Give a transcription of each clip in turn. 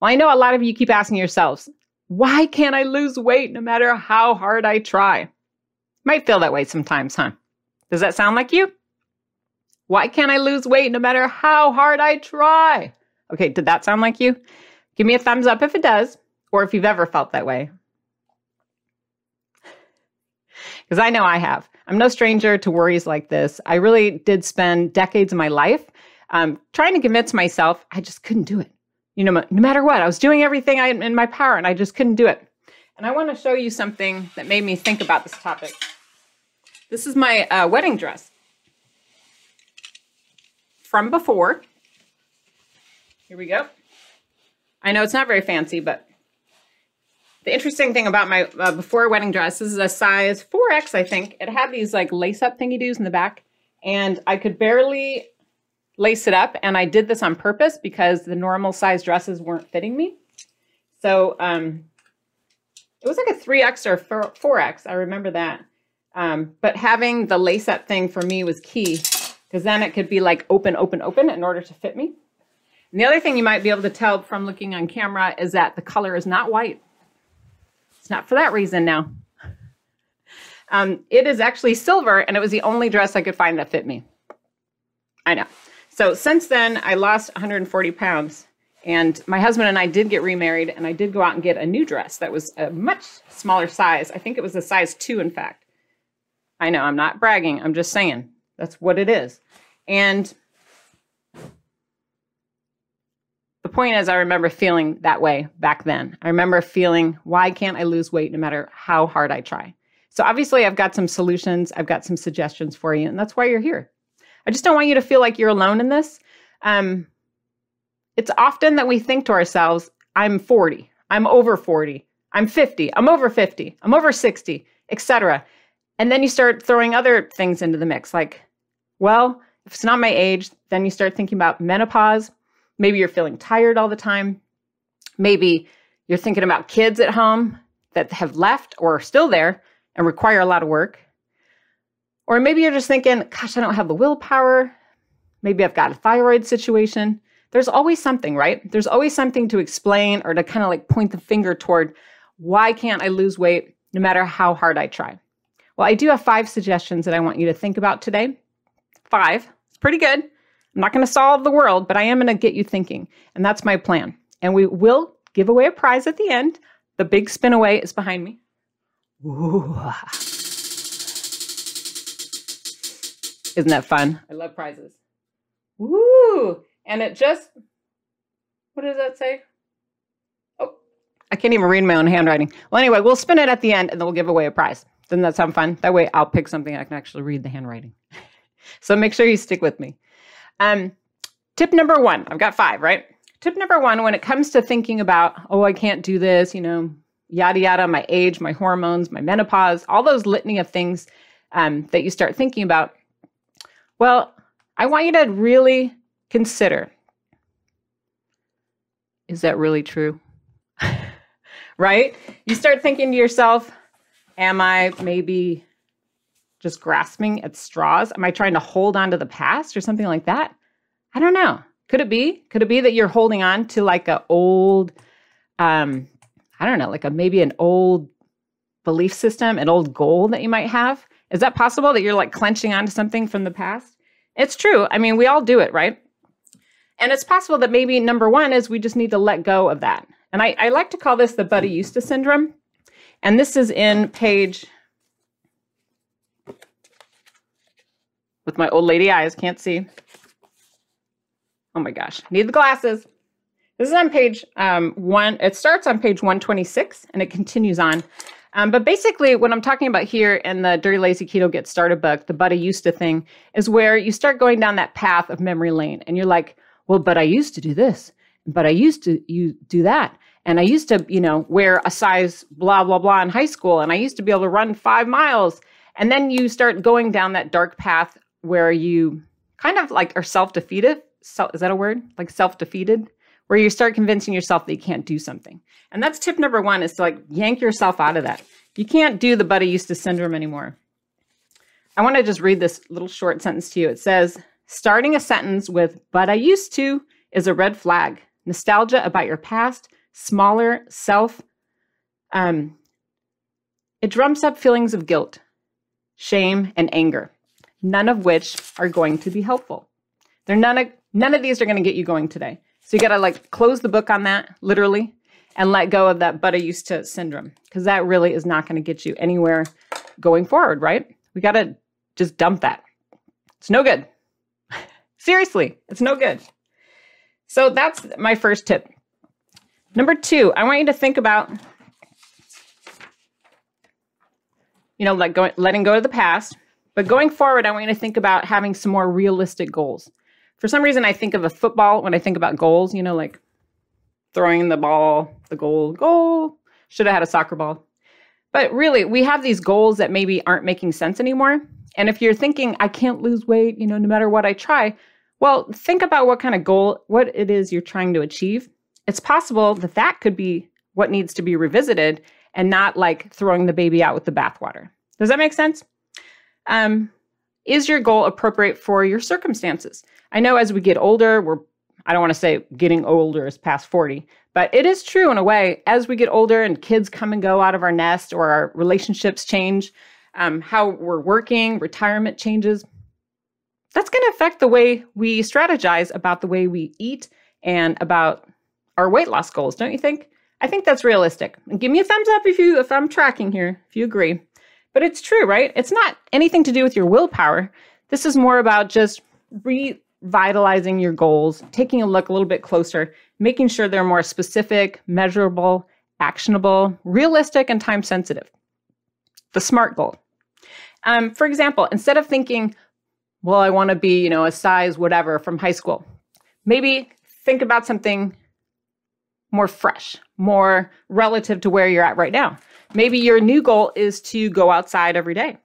Well, I know a lot of you keep asking yourselves, why can't I lose weight no matter how hard I try? Might feel that way sometimes, huh? Does that sound like you? Why can't I lose weight no matter how hard I try? Okay, did that sound like you? Give me a thumbs up if it does, or if you've ever felt that way. Because I know I have. I'm no stranger to worries like this. I really did spend decades of my life um, trying to convince myself I just couldn't do it you know, no matter what, I was doing everything I, in my power and I just couldn't do it. And I want to show you something that made me think about this topic. This is my uh, wedding dress from before. Here we go. I know it's not very fancy, but the interesting thing about my uh, before wedding dress, this is a size 4X, I think. It had these like lace up thingy doos in the back, and I could barely lace it up. And I did this on purpose because the normal size dresses weren't fitting me. So um, it was like a 3X or 4X. I remember that. Um, but having the lace up thing for me was key because then it could be like open, open, open in order to fit me. And the other thing you might be able to tell from looking on camera is that the color is not white. It's not for that reason now. Um, it is actually silver, and it was the only dress I could find that fit me. I know. So since then, I lost 140 pounds. And my husband and I did get remarried, and I did go out and get a new dress that was a much smaller size. I think it was a size two, in fact. I know, I'm not bragging, I'm just saying that's what it is. And the point is, I remember feeling that way back then. I remember feeling, why can't I lose weight no matter how hard I try? So, obviously, I've got some solutions, I've got some suggestions for you, and that's why you're here. I just don't want you to feel like you're alone in this. Um, it's often that we think to ourselves, I'm 40, I'm over 40, I'm 50, I'm over 50, I'm over 60, etc. And then you start throwing other things into the mix, like, well, if it's not my age, then you start thinking about menopause. Maybe you're feeling tired all the time. Maybe you're thinking about kids at home that have left or are still there and require a lot of work. Or maybe you're just thinking, gosh, I don't have the willpower. Maybe I've got a thyroid situation. There's always something, right? There's always something to explain or to kind of like point the finger toward why can't I lose weight no matter how hard I try? Well, I do have five suggestions that I want you to think about today. Five. It's pretty good. I'm not going to solve the world, but I am going to get you thinking. And that's my plan. And we will give away a prize at the end. The big spin away is behind me. Ooh. Isn't that fun? I love prizes. Woo! And it just, what does that say? Oh, I can't even read my own handwriting. Well, anyway, we'll spin it at the end and then we'll give away a prize. Doesn't that sound fun? That way I'll pick something I can actually read the handwriting. so make sure you stick with me. Um, tip number one, I've got five, right? Tip number one, when it comes to thinking about, oh, I can't do this, you know, yada, yada, my age, my hormones, my menopause, all those litany of things um, that you start thinking about, well, I want you to really consider is that really true? right? You start thinking to yourself, am I maybe just grasping at straws? Am I trying to hold on to the past or something like that? I don't know. Could it be? Could it be that you're holding on to like a old um I don't know, like a maybe an old belief system, an old goal that you might have? Is that possible that you're like clenching onto something from the past? It's true. I mean, we all do it, right? And it's possible that maybe number one is we just need to let go of that. And I, I like to call this the but I used to syndrome. And this is in page, with my old lady eyes, can't see. Oh my gosh, need the glasses. This is on page um, one. It starts on page 126 and it continues on. Um, but basically, what I'm talking about here in the Dirty Lazy Keto Get Started book, the but I used to thing, is where you start going down that path of memory lane and you're like, well, but I used to do this, but I used to you do that. And I used to, you know, wear a size blah, blah, blah in high school. And I used to be able to run five miles. And then you start going down that dark path where you kind of like are self defeated. So, is that a word? Like self defeated, where you start convincing yourself that you can't do something. And that's tip number one is to like yank yourself out of that. You can't do the I used to syndrome anymore. I want to just read this little short sentence to you. It says, starting a sentence with but I used to is a red flag. Nostalgia about your past, smaller self. Um, it drums up feelings of guilt, shame, and anger, none of which are going to be helpful. They're none of, none of these are going to get you going today. So you got to like close the book on that, literally, and let go of that but I used to syndrome because that really is not going to get you anywhere going forward, right? We got to just dump that. It's no good. Seriously, it's no good. So that's my first tip. Number two, I want you to think about, you know, like going, letting go of the past. But going forward, I want you to think about having some more realistic goals. For some reason, I think of a football when I think about goals, you know, like throwing the ball, the goal, goal. Should have had a soccer ball. But really, we have these goals that maybe aren't making sense anymore. And if you're thinking, I can't lose weight, you know, no matter what I try, well, think about what kind of goal, what it is you're trying to achieve. It's possible that that could be what needs to be revisited and not like throwing the baby out with the bathwater. Does that make sense? Um, is your goal appropriate for your circumstances? I know as we get older, we're, I don't want to say getting older is past 40, but it is true in a way. As we get older and kids come and go out of our nest or our relationships change, um, how we're working, retirement changes, that's going to affect the way we strategize about the way we eat and about our weight loss goals, don't you think? I think that's realistic. And give me a thumbs up if you if I'm tracking here, if you agree. But it's true, right? It's not anything to do with your willpower. This is more about just revitalizing your goals, taking a look a little bit closer, making sure they're more specific, measurable, actionable, realistic, and time sensitive. The SMART goal. Um, for example, instead of thinking, well, I want to be, you know, a size whatever from high school. Maybe think about something more fresh, more relative to where you're at right now. Maybe your new goal is to go outside every day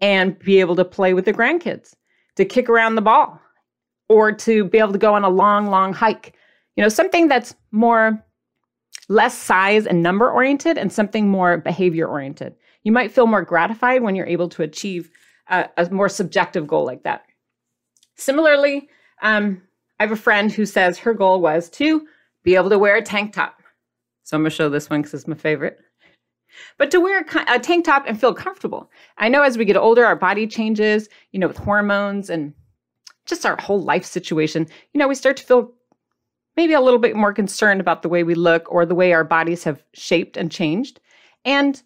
and be able to play with the grandkids, to kick around the ball, or to be able to go on a long, long hike. You know, something that's more less size and number oriented and something more behavior oriented. You might feel more gratified when you're able to achieve a, a more subjective goal like that. Similarly, um, I have a friend who says her goal was to be able to wear a tank top. So I'm going to show this one because it's my favorite. But to wear a, tank top and feel comfortable. I know as we get older, our body changes, you know, with hormones and just our whole life situation. You know, we start to feel maybe a little bit more concerned about the way we look or the way our bodies have shaped and changed. And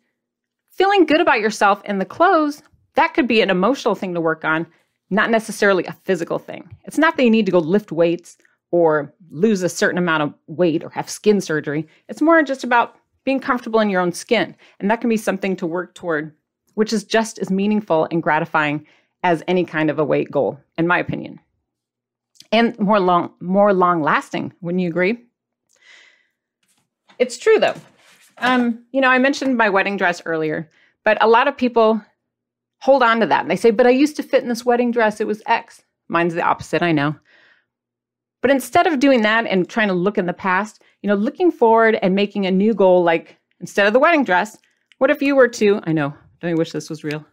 feeling good about yourself in the clothes that could be an emotional thing to work on, not necessarily a physical thing. It's not that you need to go lift weights or lose a certain amount of weight or have skin surgery. It's more just about being comfortable in your own skin. And that can be something to work toward, which is just as meaningful and gratifying as any kind of a weight goal, in my opinion. And more long, more long lasting, wouldn't you agree? It's true though. Um, you know, I mentioned my wedding dress earlier, but a lot of people hold on to that. And they say, but I used to fit in this wedding dress. It was X. Mine's the opposite, I know. But instead of doing that and trying to look in the past, you know, looking forward and making a new goal, like instead of the wedding dress, what if you were to, I know, don't you wish this was real?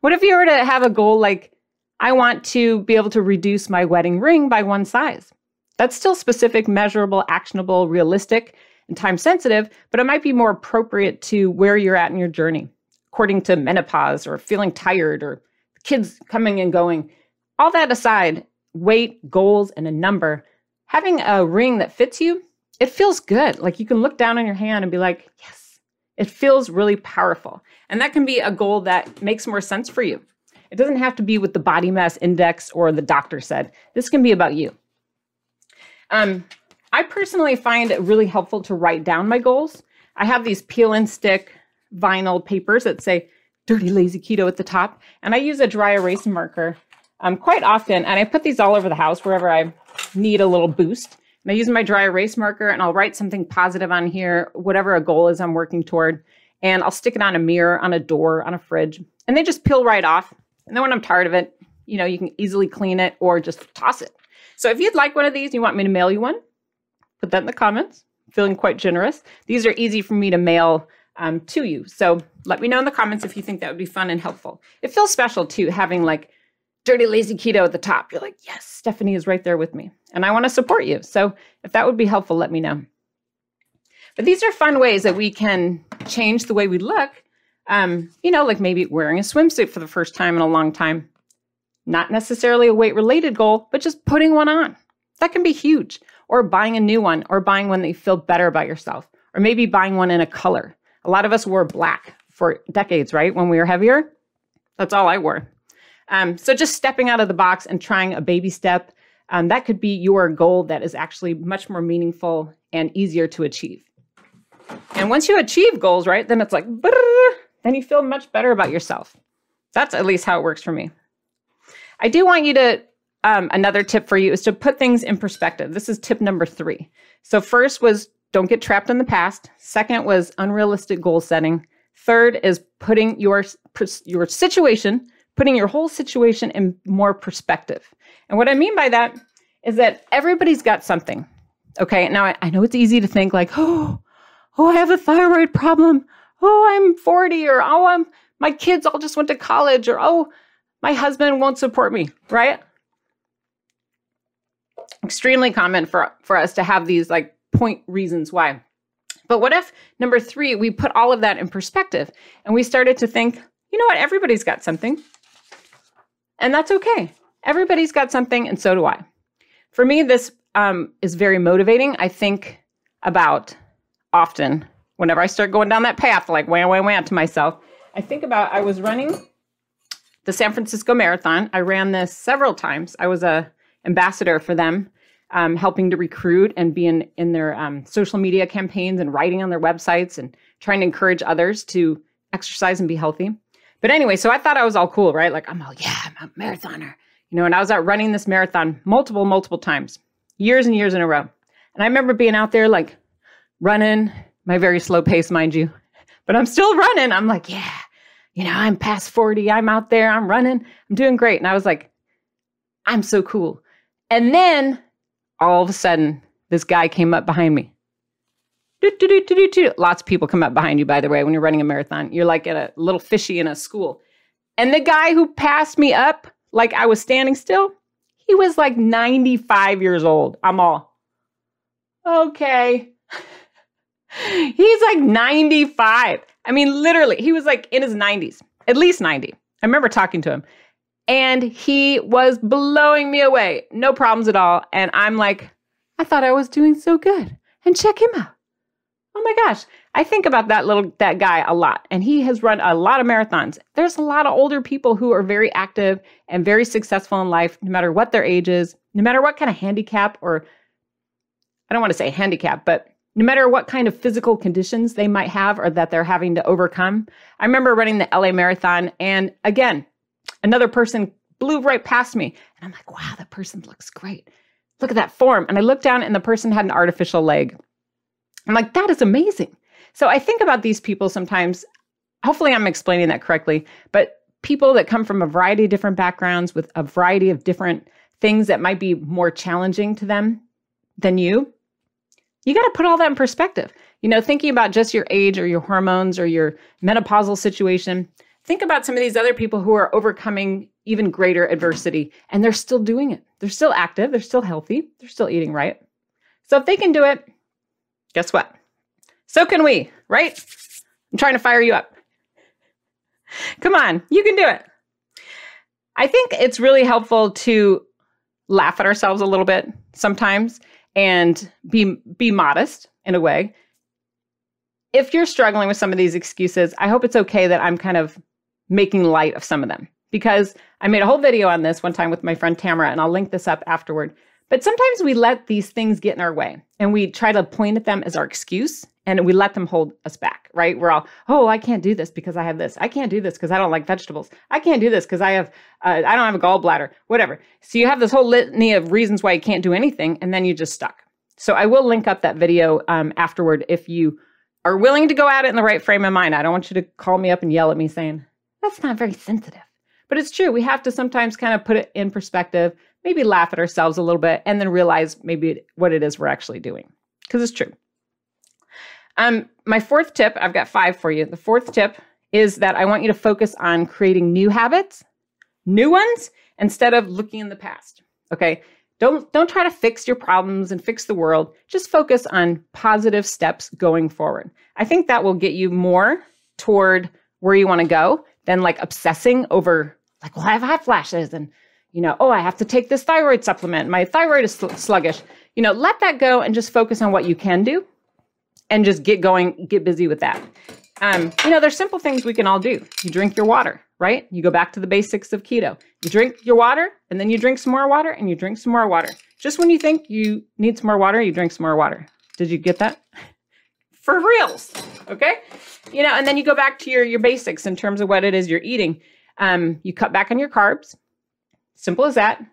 What if you were to have a goal like, I want to be able to reduce my wedding ring by one size? That's still specific, measurable, actionable, realistic, and time sensitive, but it might be more appropriate to where you're at in your journey according to menopause or feeling tired or kids coming and going. All that aside, weight, goals, and a number, having a ring that fits you, it feels good. Like you can look down on your hand and be like, yes, it feels really powerful. And that can be a goal that makes more sense for you. It doesn't have to be with the body mass index or the doctor said. This can be about you. Um, I personally find it really helpful to write down my goals. I have these peel and stick vinyl papers that say dirty lazy keto at the top. And I use a dry erase marker um, quite often. And I put these all over the house wherever I need a little boost. And I use my dry erase marker and I'll write something positive on here, whatever a goal is I'm working toward. And I'll stick it on a mirror, on a door, on a fridge, and they just peel right off. And then when I'm tired of it, you know, you can easily clean it or just toss it. So if you'd like one of these, and you want me to mail you one, put that in the comments. feeling quite generous. These are easy for me to mail um, to you. So let me know in the comments if you think that would be fun and helpful. It feels special too, having like dirty lazy keto at the top. You're like, yes, Stephanie is right there with me. And I want to support you. So if that would be helpful, let me know. But these are fun ways that we can change the way we look. Um, you know, like maybe wearing a swimsuit for the first time in a long time. Not necessarily a weight related goal, but just putting one on. That can be huge. Or buying a new one, or buying one that you feel better about yourself, or maybe buying one in a color. A lot of us wore black for decades, right? When we were heavier. That's all I wore. Um, so just stepping out of the box and trying a baby step, um, that could be your goal that is actually much more meaningful and easier to achieve. And once you achieve goals, right, then it's like, then you feel much better about yourself. That's at least how it works for me. I do want you to, um, another tip for you is to put things in perspective. This is tip number three. So, first was don't get trapped in the past. Second was unrealistic goal setting. Third is putting your, your situation, putting your whole situation in more perspective. And what I mean by that is that everybody's got something. Okay. Now, I, I know it's easy to think like, oh, oh, I have a thyroid problem. Oh, I'm 40, or oh, I'm my kids all just went to college, or oh, my husband won't support me, right? Extremely common for, for us to have these like point reasons why. But what if, number three, we put all of that in perspective and we started to think, you know what, everybody's got something. And that's okay. Everybody's got something, and so do I. For me, this um, is very motivating. I think about often whenever I start going down that path, like wham, wham, wham to myself. I think about I was running the San Francisco Marathon. I ran this several times. I was a ambassador for them, um, helping to recruit and be in in their um, social media campaigns and writing on their websites and trying to encourage others to exercise and be healthy. But anyway, so I thought I was all cool, right? Like I'm all yeah, I'm a marathoner, you know. And I was out running this marathon multiple, multiple times, years and years in a row. And I remember being out there like running, my very slow pace, mind you, but I'm still running. I'm like, yeah, you know, I'm past 40, I'm out there, I'm running, I'm doing great. And I was like, I'm so cool. And then all of a sudden, this guy came up behind me. Lots of people come up behind you, by the way, when you're running a marathon. You're like at a little fishy in a school. And the guy who passed me up, like I was standing still, he was like 95 years old. I'm all, okay. He's like 95. I mean, literally, he was like in his 90s, at least 90. I remember talking to him and he was blowing me away. No problems at all. And I'm like, I thought I was doing so good. And check him out. Oh my gosh. I think about that little that guy a lot. And he has run a lot of marathons. There's a lot of older people who are very active and very successful in life, no matter what their age is, no matter what kind of handicap or I don't want to say handicap, but no matter what kind of physical conditions they might have or that they're having to overcome. I remember running the LA Marathon, and again, another person blew right past me. And I'm like, wow, that person looks great. Look at that form. And I looked down, and the person had an artificial leg. I'm like, that is amazing. So I think about these people sometimes. Hopefully, I'm explaining that correctly, but people that come from a variety of different backgrounds with a variety of different things that might be more challenging to them than you you got to put all that in perspective. You know, thinking about just your age or your hormones or your menopausal situation, think about some of these other people who are overcoming even greater adversity and they're still doing it. They're still active, they're still healthy, they're still eating right. So if they can do it, guess what? So can we, right? I'm trying to fire you up. Come on, you can do it. I think it's really helpful to laugh at ourselves a little bit sometimes and be be modest in a way. If you're struggling with some of these excuses, I hope it's okay that I'm kind of making light of some of them because I made a whole video on this one time with my friend Tamara and I'll link this up afterward. But sometimes we let these things get in our way and we try to point at them as our excuse and we let them hold us back, right? We're all, oh, I can't do this because I have this. I can't do this because I don't like vegetables. I can't do this because I have, uh, I don't have a gallbladder, whatever. So you have this whole litany of reasons why you can't do anything and then you just stuck. So I will link up that video um, afterward if you are willing to go at it in the right frame of mind. I don't want you to call me up and yell at me saying, that's not very sensitive. But it's true. We have to sometimes kind of put it in perspective, maybe laugh at ourselves a little bit, and then realize maybe what it is we're actually doing. Because it's true. Um, my fourth tip, I've got five for you. The fourth tip is that I want you to focus on creating new habits, new ones, instead of looking in the past. Okay. Don't don't try to fix your problems and fix the world. Just focus on positive steps going forward. I think that will get you more toward where you want to go than like obsessing over like, well, I have hot flashes and you know, oh, I have to take this thyroid supplement. My thyroid is sluggish. You know, let that go and just focus on what you can do and just get going, get busy with that. Um, you know, there's simple things we can all do. You drink your water, right? You go back to the basics of keto. You drink your water and then you drink some more water and you drink some more water. Just when you think you need some more water, you drink some more water. Did you get that? For reals. Okay. You know, and then you go back to your, your basics in terms of what it is you're eating. Um, you cut back on your carbs. Simple as that.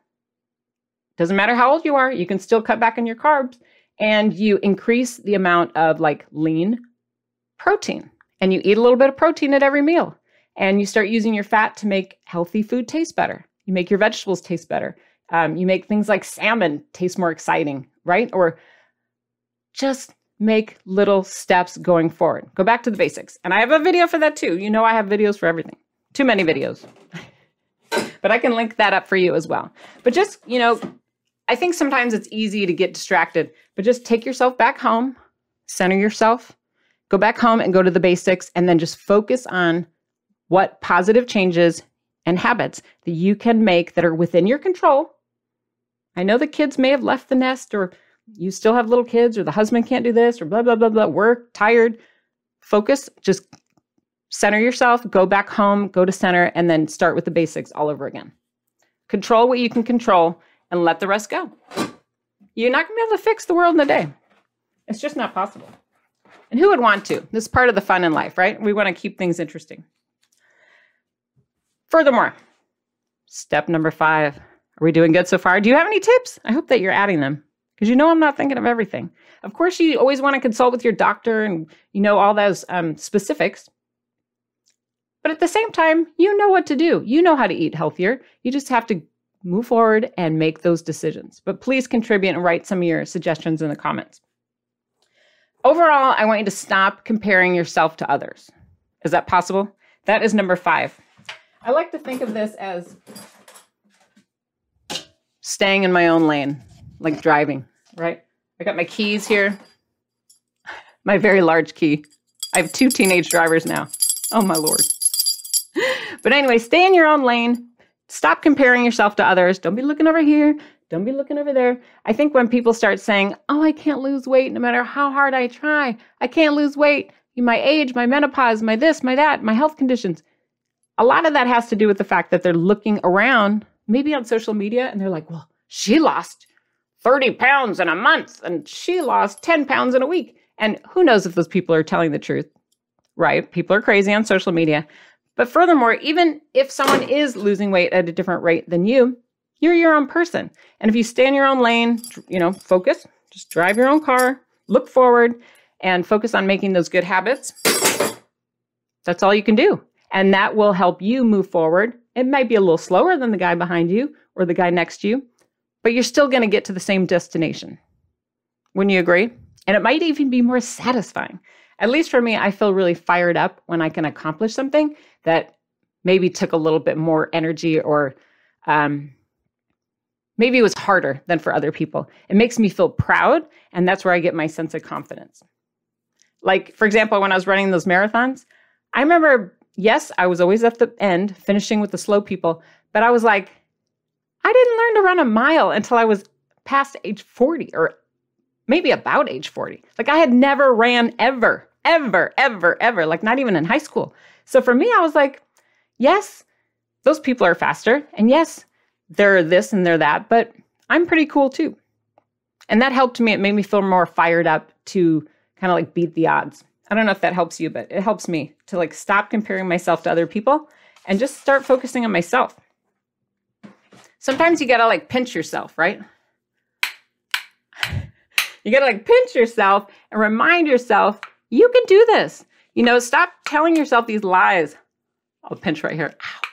Doesn't matter how old you are, you can still cut back on your carbs and you increase the amount of like lean protein and you eat a little bit of protein at every meal and you start using your fat to make healthy food taste better. You make your vegetables taste better. Um, you make things like salmon taste more exciting, right? Or just make little steps going forward. Go back to the basics. And I have a video for that too. You know, I have videos for everything. Too many videos. but I can link that up for you as well. But just, you know, I think sometimes it's easy to get distracted, but just take yourself back home, center yourself, go back home and go to the basics, and then just focus on what positive changes and habits that you can make that are within your control. I know the kids may have left the nest, or you still have little kids, or the husband can't do this, or blah, blah, blah, blah, work, tired. Focus, just center yourself, go back home, go to center, and then start with the basics all over again. Control what you can control and let the rest go. You're not going to be able to fix the world in a day. It's just not possible. And who would want to? This is part of the fun in life, right? We want to keep things interesting. Furthermore, step number five. Are we doing good so far? Do you have any tips? I hope that you're adding them because you know I'm not thinking of everything. Of course, you always want to consult with your doctor and you know all those um, specifics. But at the same time, you know what to do. You know how to eat healthier. You just have to move forward and make those decisions. But please contribute and write some of your suggestions in the comments. Overall, I want you to stop comparing yourself to others. Is that possible? That is number five. I like to think of this as staying in my own lane, like driving, right? I got my keys here, my very large key. I have two teenage drivers now. Oh, my Lord. But anyway, stay in your own lane, Stop comparing yourself to others. Don't be looking over here. Don't be looking over there. I think when people start saying, Oh, I can't lose weight no matter how hard I try, I can't lose weight, my age, my menopause, my this, my that, my health conditions. A lot of that has to do with the fact that they're looking around, maybe on social media, and they're like, Well, she lost 30 pounds in a month and she lost 10 pounds in a week. And who knows if those people are telling the truth, right? People are crazy on social media. But furthermore, even if someone is losing weight at a different rate than you, you're your own person. And if you stay in your own lane, you know, focus, just drive your own car, look forward, and focus on making those good habits, that's all you can do. And that will help you move forward. It might be a little slower than the guy behind you or the guy next to you, but you're still going to get to the same destination. Wouldn't you agree? And it might even be more satisfying. At least for me, I feel really fired up when I can accomplish something that maybe took a little bit more energy or um, maybe it was harder than for other people. It makes me feel proud, and that's where I get my sense of confidence. Like, for example, when I was running those marathons, I remember, yes, I was always at the end finishing with the slow people, but I was like, I didn't learn to run a mile until I was past age 40 or maybe about age 40. Like I had never ran ever, ever, ever, ever, like not even in high school. So for me, I was like, yes, those people are faster. And yes, they're this and they're that, but I'm pretty cool too. And that helped me. It made me feel more fired up to kind of like beat the odds. I don't know if that helps you, but it helps me to like stop comparing myself to other people and just start focusing on myself. Sometimes you got to like pinch yourself, right? you got to like pinch yourself and remind yourself you can do this. You know, stop telling yourself these lies. I'll pinch right here. Ow.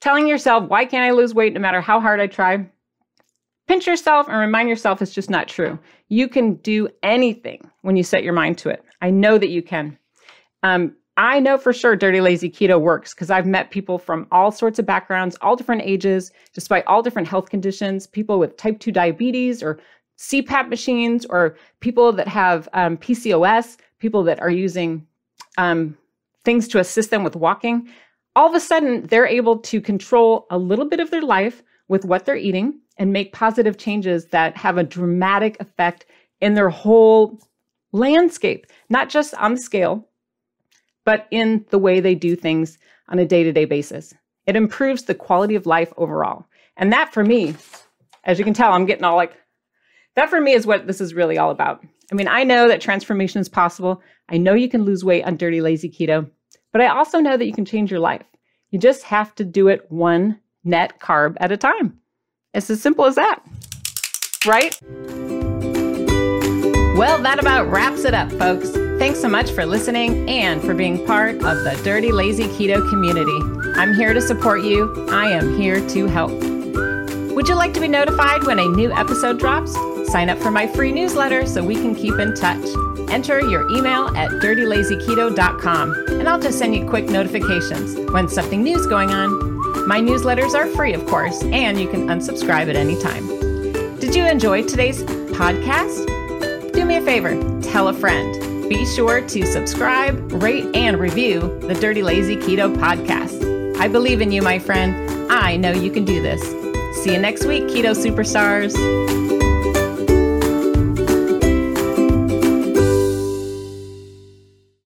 Telling yourself, why can't I lose weight no matter how hard I try? Pinch yourself and remind yourself it's just not true. You can do anything when you set your mind to it. I know that you can. Um, I know for sure Dirty Lazy Keto works because I've met people from all sorts of backgrounds, all different ages, despite all different health conditions, people with type 2 diabetes or CPAP machines, or people that have um, PCOS, people that are using um, things to assist them with walking. All of a sudden, they're able to control a little bit of their life with what they're eating and make positive changes that have a dramatic effect in their whole landscape, not just on the scale, but in the way they do things on a day to day basis. It improves the quality of life overall. And that for me, as you can tell, I'm getting all like, that for me is what this is really all about. I mean, I know that transformation is possible. I know you can lose weight on dirty, lazy keto, but I also know that you can change your life. You just have to do it one net carb at a time. It's as simple as that, right? Well, that about wraps it up, folks. Thanks so much for listening and for being part of the Dirty Lazy Keto community. I'm here to support you. I am here to help. Would you like to be notified when a new episode drops? Sign up for my free newsletter so we can keep in touch. Enter your email at dirtylazyketo.com and I'll just send you quick notifications when something new is going on my newsletters are free, of course, and you can unsubscribe at any time. Did you enjoy today's podcast? Do me a favor, tell a friend. Be sure to subscribe, rate, and review the Dirty Lazy Keto podcast. I believe in you, my friend. I know you can do this. See you next week, Keto Superstars.